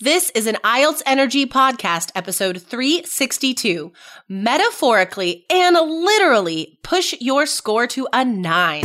This is an IELTS Energy Podcast, episode 362. Metaphorically and literally push your score to a nine.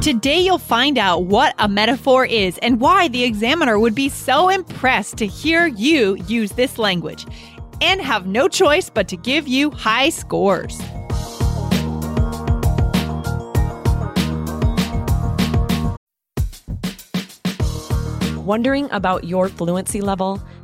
Today, you'll find out what a metaphor is and why the examiner would be so impressed to hear you use this language and have no choice but to give you high scores. Wondering about your fluency level?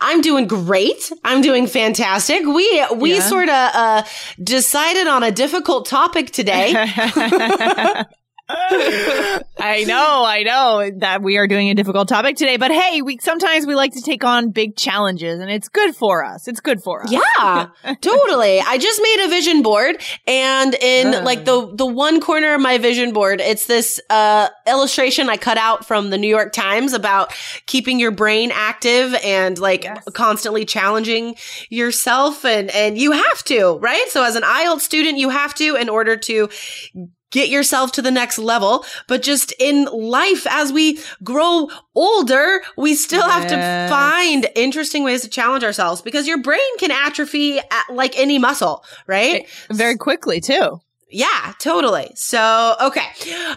I'm doing great. I'm doing fantastic. We we Yeah. sort of uh, decided on a difficult topic today. I know, I know that we are doing a difficult topic today, but hey, we sometimes we like to take on big challenges and it's good for us. It's good for us. Yeah, totally. I just made a vision board and in Uh. like the the one corner of my vision board, it's this uh illustration I cut out from the New York Times about keeping your brain active and like Yes. constantly challenging yourself and and you have to, right? So as an IELTS student, you have to in order to get yourself to the next level. But just in life, as we grow older, we still have to find interesting ways to challenge ourselves because your brain can atrophy at, like any muscle, right? Very quickly too. Yeah, totally. So, okay.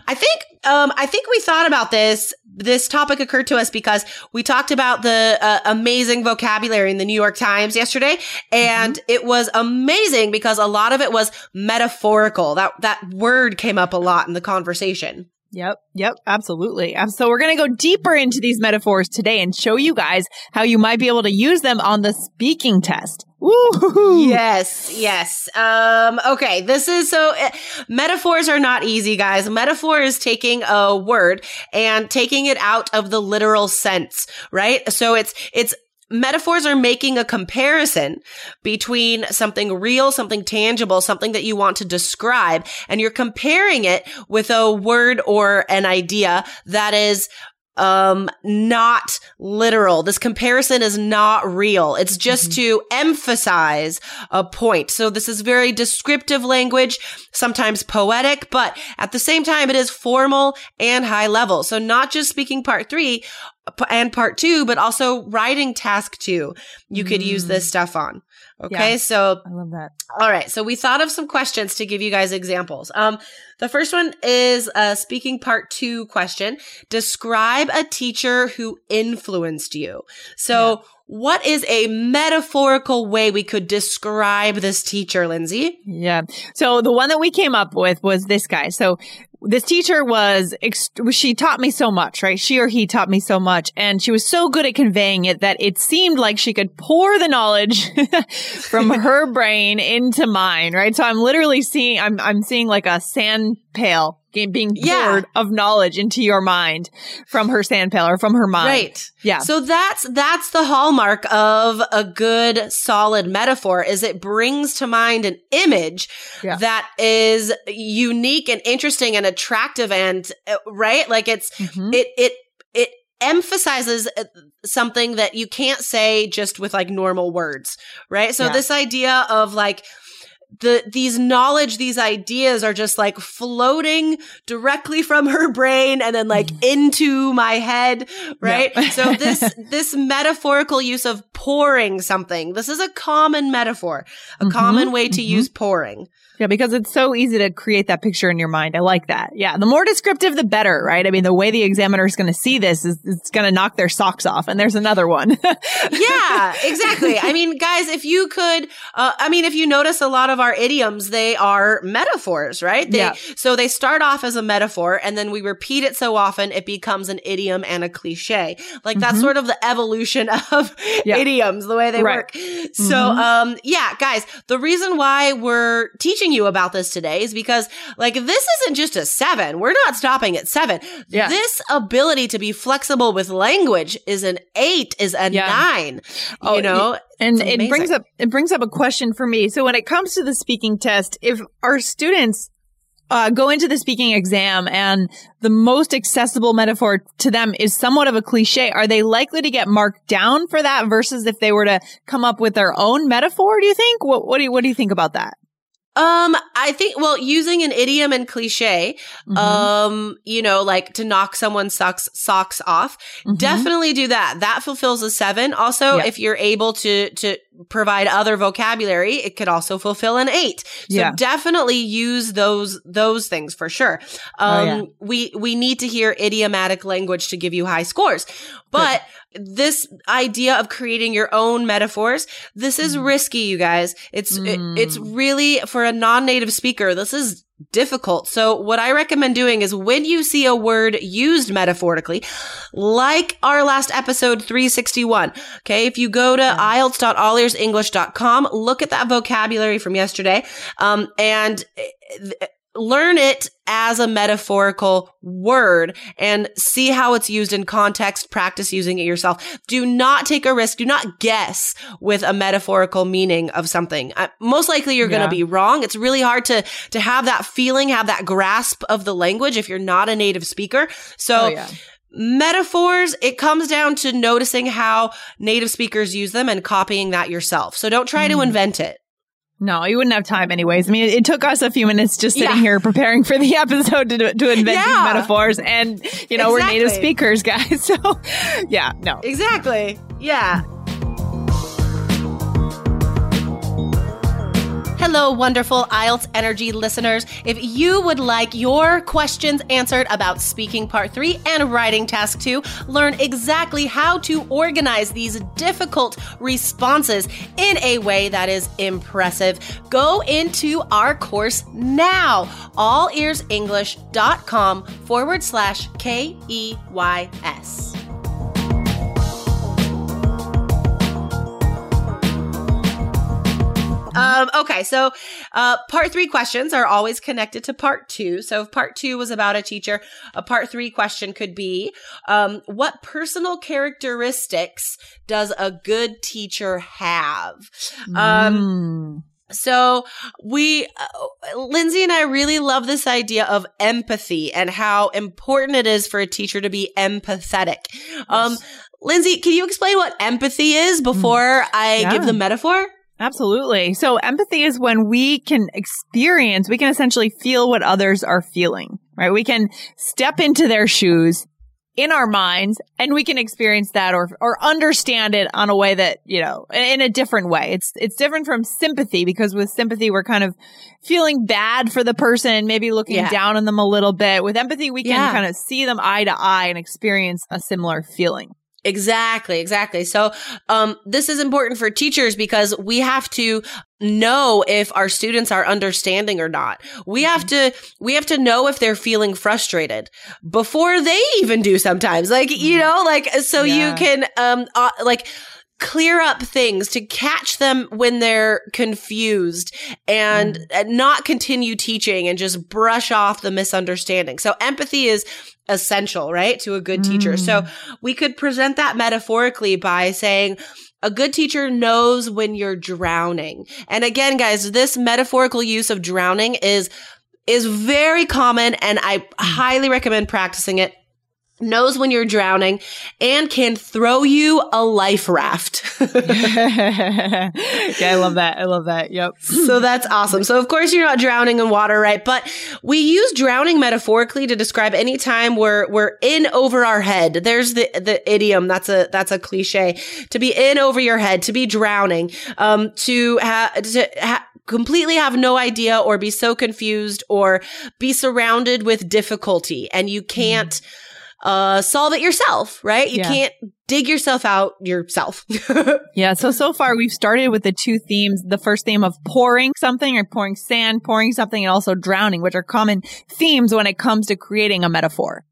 I think, um, I think we thought about this. This topic occurred to us because we talked about the uh, amazing vocabulary in the New York Times yesterday. And it was amazing because a lot of it was metaphorical. That, that word came up a lot in the conversation. Yep, yep, absolutely. Um, so we're going to go deeper into these metaphors today and show you guys how you might be able to use them on the speaking test. Woo! Yes, yes. Um, okay. This is so uh, metaphors are not easy, guys. Metaphor is taking a word and taking it out of the literal sense, right? So it's, it's, Metaphors are making a comparison between something real, something tangible, something that you want to describe, and you're comparing it with a word or an idea that is um not literal. This comparison is not real. It's just to emphasize a point. So this is very descriptive language sometimes poetic but at the same time it is formal and high level. So not just speaking part 3 p- and part 2 but also writing task 2 you could use Mm. this stuff on okay Yeah. so I love that. all right. So we thought of some questions to give you guys examples. Um, the first one is a speaking part two question. Describe a teacher who influenced you. So what is a metaphorical way we could describe this teacher, Lindsay? Yeah. So the one that we came up with was this guy. So this teacher was, she taught me so much, right? She or he taught me so much and she was so good at conveying it that it seemed like she could pour the knowledge from her brain into mine, right? So I'm literally seeing, I'm, I'm seeing like a sand pail being Yeah. poured of knowledge into your mind from her sand pail or from her mind. Right. Yeah. So that's that's the hallmark of a good solid metaphor is it brings to mind an image Yeah. that is unique and interesting and attractive and uh, right? Like it's Mhm. it it it emphasizes uh, something that you can't say just with like normal words, right? So Yeah. this idea of like the these knowledge these ideas are just like floating directly from her brain and then like into my head right Yeah. so this this metaphorical use of pouring something this is a common metaphor a Mhm, common way to mhm. use pouring Yeah, because it's so easy to create that picture in your mind. I like that. Yeah, the more descriptive, the better, right? I mean, the way the examiner is going to see this is it's going to knock their socks off. And there's another one. yeah, exactly. I mean, guys, if you could, uh, I mean, if you notice a lot of our idioms, they are metaphors, right? They, Yeah. So they start off as a metaphor and then we repeat it so often it becomes an idiom and a cliche. Like that's Mhm. sort of the evolution of Yeah. idioms, the way they Right. work. So, Mhm. um, yeah, guys, the reason why we're teaching you about this today is because, like, this isn't just a seven. We're not stopping at seven. Yeah. This ability to be flexible with language is an eight, is a Yeah. nine. Oh, you know, And it brings up it brings up a question for me. So when it comes to the speaking test, if our students uh, go into the speaking exam and the most accessible metaphor to them is somewhat of a cliche, are they likely to get marked down for that versus if they were to come up with their own metaphor? Do you think? What, what do you what do you think about that? Um, I think, well, using an idiom and cliche, Mhm. um, you know, like to knock someone's socks, socks off, Mhm. definitely do that. That fulfills a seven. Also, Yeah. if you're able to, to provide other vocabulary, it could also fulfill an eight. So Yeah. definitely use those, those things for sure. Oh, Um, yeah. we, we need to hear idiomatic language to give you high scores, but this idea of creating your own metaphors, this is Mm. risky, you guys. It's, it- Mm. it's really for a non-native speaker. This is difficult. So what I recommend doing is when you see a word used metaphorically, like our last episode 361. Okay. If you go to IELTS.allearsenglish.com, look at that vocabulary from yesterday. Um, and uh, learn it as a metaphorical word and see how it's used in context. Practice using it yourself. Do not take a risk. Do not guess with a metaphorical meaning of something. Uh, most likely you're going to be wrong. It's really hard to, to have that feeling, have that grasp of the language if you're not a native speaker. So Oh, yeah. metaphors, it comes down to noticing how native speakers use them and copying that yourself. So don't try to Mhm. invent it. No, you wouldn't have time anyways. I mean, it, it took us a few minutes just sitting Yeah. here preparing for the episode to, to invent Yeah. metaphors. And, you know, we're native speakers, guys. So, yeah, no. Exactly. Yeah. Hello, wonderful IELTS Energy listeners. If you would like your questions answered about speaking part three and writing task two, learn exactly how to organize these difficult responses in a way that is impressive, go into our course now. Allearsenglish.com forward slash K E Y S. Um, okay, so uh, part three questions are always connected to part two. So if part two was about a teacher, a part three question could be um, What personal characteristics does a good teacher have? Um, Mm. so we, uh, Lindsay and I really love this idea of empathy and how important it is for a teacher to be empathetic. Um, Lindsay, can you explain what empathy is before I Yeah. give the metaphor? Absolutely. So empathy is when we can experience, we can essentially feel what others are feeling, right? We can step into their shoes in our minds and we can experience that or, or understand it on a way that, you know, in a different way. It's, it's different from sympathy because with sympathy, we're kind of feeling bad for the person, maybe looking Yeah. down on them a little bit. With empathy, we can Yeah. kind of see them eye to eye and experience a similar feeling. Exactly, exactly. So, um, this is important for teachers because we have to know if our students are understanding or not. We have to, we have to know if they're feeling frustrated before they even do sometimes. Like, you know, like, so you can, um, uh, like, clear up things to catch them when they're confused and uh, not continue teaching and just brush off the misunderstanding. So empathy is essential, right? To a good teacher. So we could present that metaphorically by saying, a good teacher knows when you're drowning. And again, guys, this metaphorical use of drowning is, is very common and I highly recommend practicing it. Knows when you're drowning, and can throw you a life raft. yeah, I love that. I love that. Yep. so that's awesome. So of course you're not drowning in water, right? But we use drowning metaphorically to describe any time we're we're in over our head. There's the the idiom. That's a that's a cliche. To be in over your head, to be drowning, um, to have to ha- completely have no idea or be so confused or be surrounded with difficulty and you can't mm uh, solve it yourself, right? You yeah. can't dig yourself out yourself. yeah. So, so far we've started with the two themes. The first theme of pouring something or pouring sand, pouring something, and also drowning, which are common themes when it comes to creating a metaphor.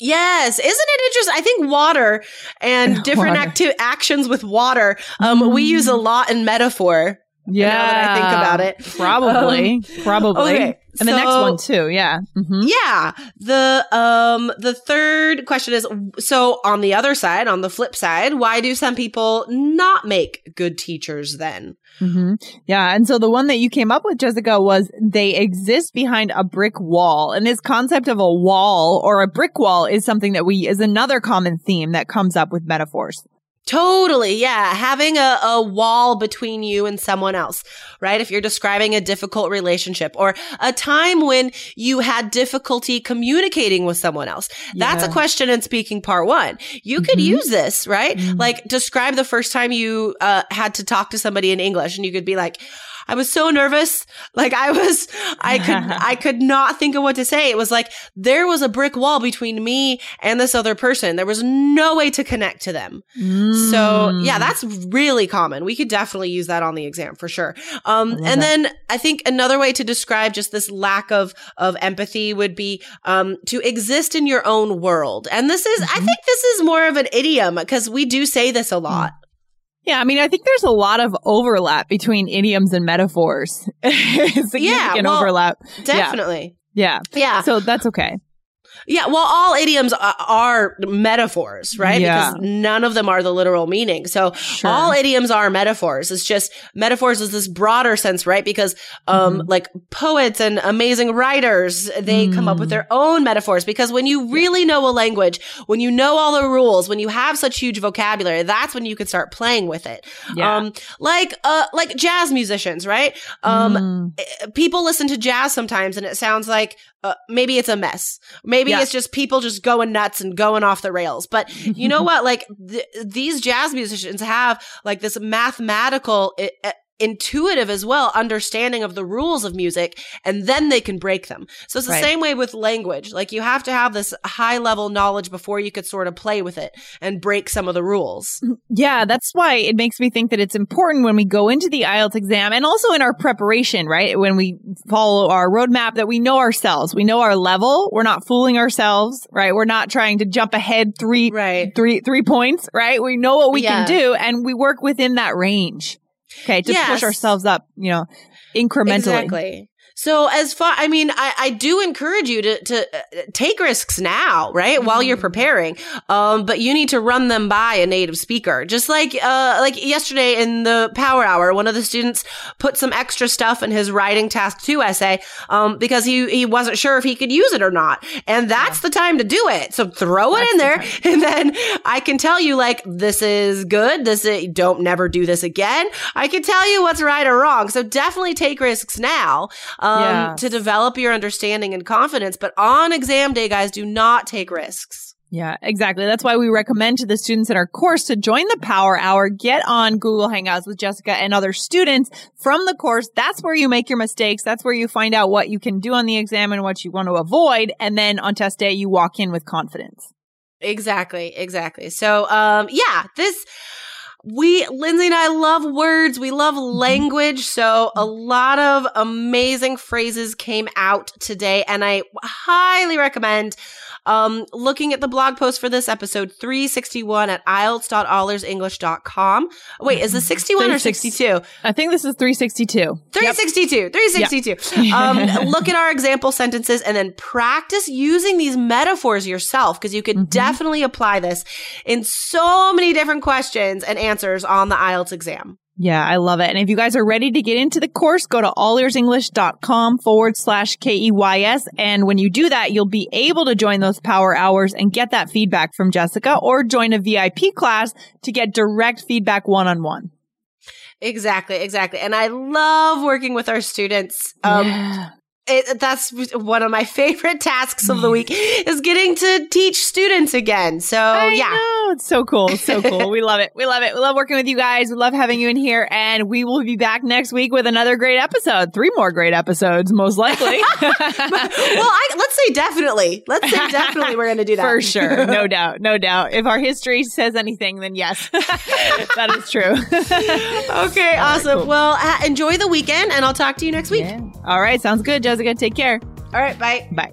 Yes, isn't it interesting? I think water and different acti- actions with water, um, mm. we use a lot in metaphor. Yeah, now that I think about it, probably, um, probably. Okay. And the so, next one too, yeah. Mm-hmm. Yeah. The um the third question is so on the other side, on the flip side, why do some people not make good teachers then? Mm-hmm. Yeah, and so the one that you came up with, Jessica, was they exist behind a brick wall, and this concept of a wall or a brick wall is something that we is another common theme that comes up with metaphors. Totally. Yeah. Having a, a wall between you and someone else, right? If you're describing a difficult relationship or a time when you had difficulty communicating with someone else. Yeah. That's a question in speaking part one. You mm-hmm. could use this, right? Mm-hmm. Like describe the first time you uh, had to talk to somebody in English and you could be like, I was so nervous. Like I was, I could, I could not think of what to say. It was like there was a brick wall between me and this other person. There was no way to connect to them. Mm. So yeah, that's really common. We could definitely use that on the exam for sure. Um, and that. then I think another way to describe just this lack of, of empathy would be, um, to exist in your own world. And this is, mm-hmm. I think this is more of an idiom because we do say this a lot. Yeah, I mean, I think there's a lot of overlap between idioms and metaphors. Significant yeah, well, overlap. Definitely. Yeah. yeah. Yeah. So that's okay. Yeah, well, all idioms are metaphors, right? Yeah. Because none of them are the literal meaning. So sure. all idioms are metaphors. It's just metaphors is this broader sense, right? Because um mm-hmm. like poets and amazing writers, they mm. come up with their mm. own metaphors because when you really know a language, when you know all the rules, when you have such huge vocabulary, that's when you can start playing with it. Yeah. Um like uh like jazz musicians, right? Um mm. Eh, people listen to jazz sometimes and it sounds like uh, maybe it's a mess. Maybe yeah. it's just people just going nuts and going off the rails. But you know what? Like th- these jazz musicians have like this mathematical I- intuitive as well understanding of the rules of music and then they can break them. So it's the right. same way with language. Like you have to have this high level knowledge before you could sort of play with it and break some of the rules. Mm, yeah, that's why it makes me think that it's important when we go into the IELTS exam and also in our preparation, right? When we follow our roadmap that we know ourselves, we know our level. We're not fooling ourselves, right? We're not trying to jump ahead three, right. three, three points, right? We know what we yeah. can do and we work within that range. Okay, to yes. push ourselves up, you know, incrementally. Exactly. So as far, I mean, I, I do encourage you to, to uh, take risks now, right? Mm-hmm. While you're mm-hmm. preparing. Um, but you need to run them by a native speaker. Just like, uh, like yesterday in the power hour, one of the students put some extra stuff in his writing task two essay, um, because he, he wasn't sure if he could use it or not. And that's yeah. the time to do it. So throw it in there. The and then I can tell you like, this is good. This is, don't never do this again. I can tell you what's right or wrong. So definitely take risks now um, yes. to develop your understanding and confidence. But on exam day, guys, do not take risks. Yeah, exactly. That's why we recommend to the students in our course to join the Power Hour, get on Google Hangouts with Jessica and other students from the course. That's where you make your mistakes. That's where you find out what you can do on the exam and what you want to avoid. And then on test day, you walk in with confidence. Exactly. Exactly. So, um, yeah, this, we, Lindsay and I love words. We love mm-hmm. language. So a lot of amazing phrases came out today and I highly recommend um, looking at the blog post for this episode 361 at ielts.allearsenglish.com. Wait, is this 61 or 62? I think this is 362. 362. Yep. 362. Yep. um, look at our example sentences and then practice using these metaphors yourself because you could mm-hmm. definitely apply this in so many different questions and answers on the IELTS exam. Yeah, I love it. And if you guys are ready to get into the course, go to allearsenglish.com forward slash K-E-Y-S. And when you do that, you'll be able to join those power hours and get that feedback from Jessica or join a VIP class to get direct feedback one-on-one. Exactly, exactly. And I love working with our students. Um, yeah. It, that's one of my favorite tasks of the week is getting to teach students again. So I yeah, know. It's so cool. It's so cool. we love it. We love it. We love working with you guys. We love having you in here, and we will be back next week with another great episode. Three more great episodes, most likely. well, I, let's say definitely. Let's say definitely we're going to do that for sure. No doubt. No doubt. If our history says anything, then yes, that is true. okay, awesome. Cool. Well, uh, enjoy the weekend, and I'll talk to you next week. Yeah. All right, sounds good. Jessica, take care. All right, bye. Bye.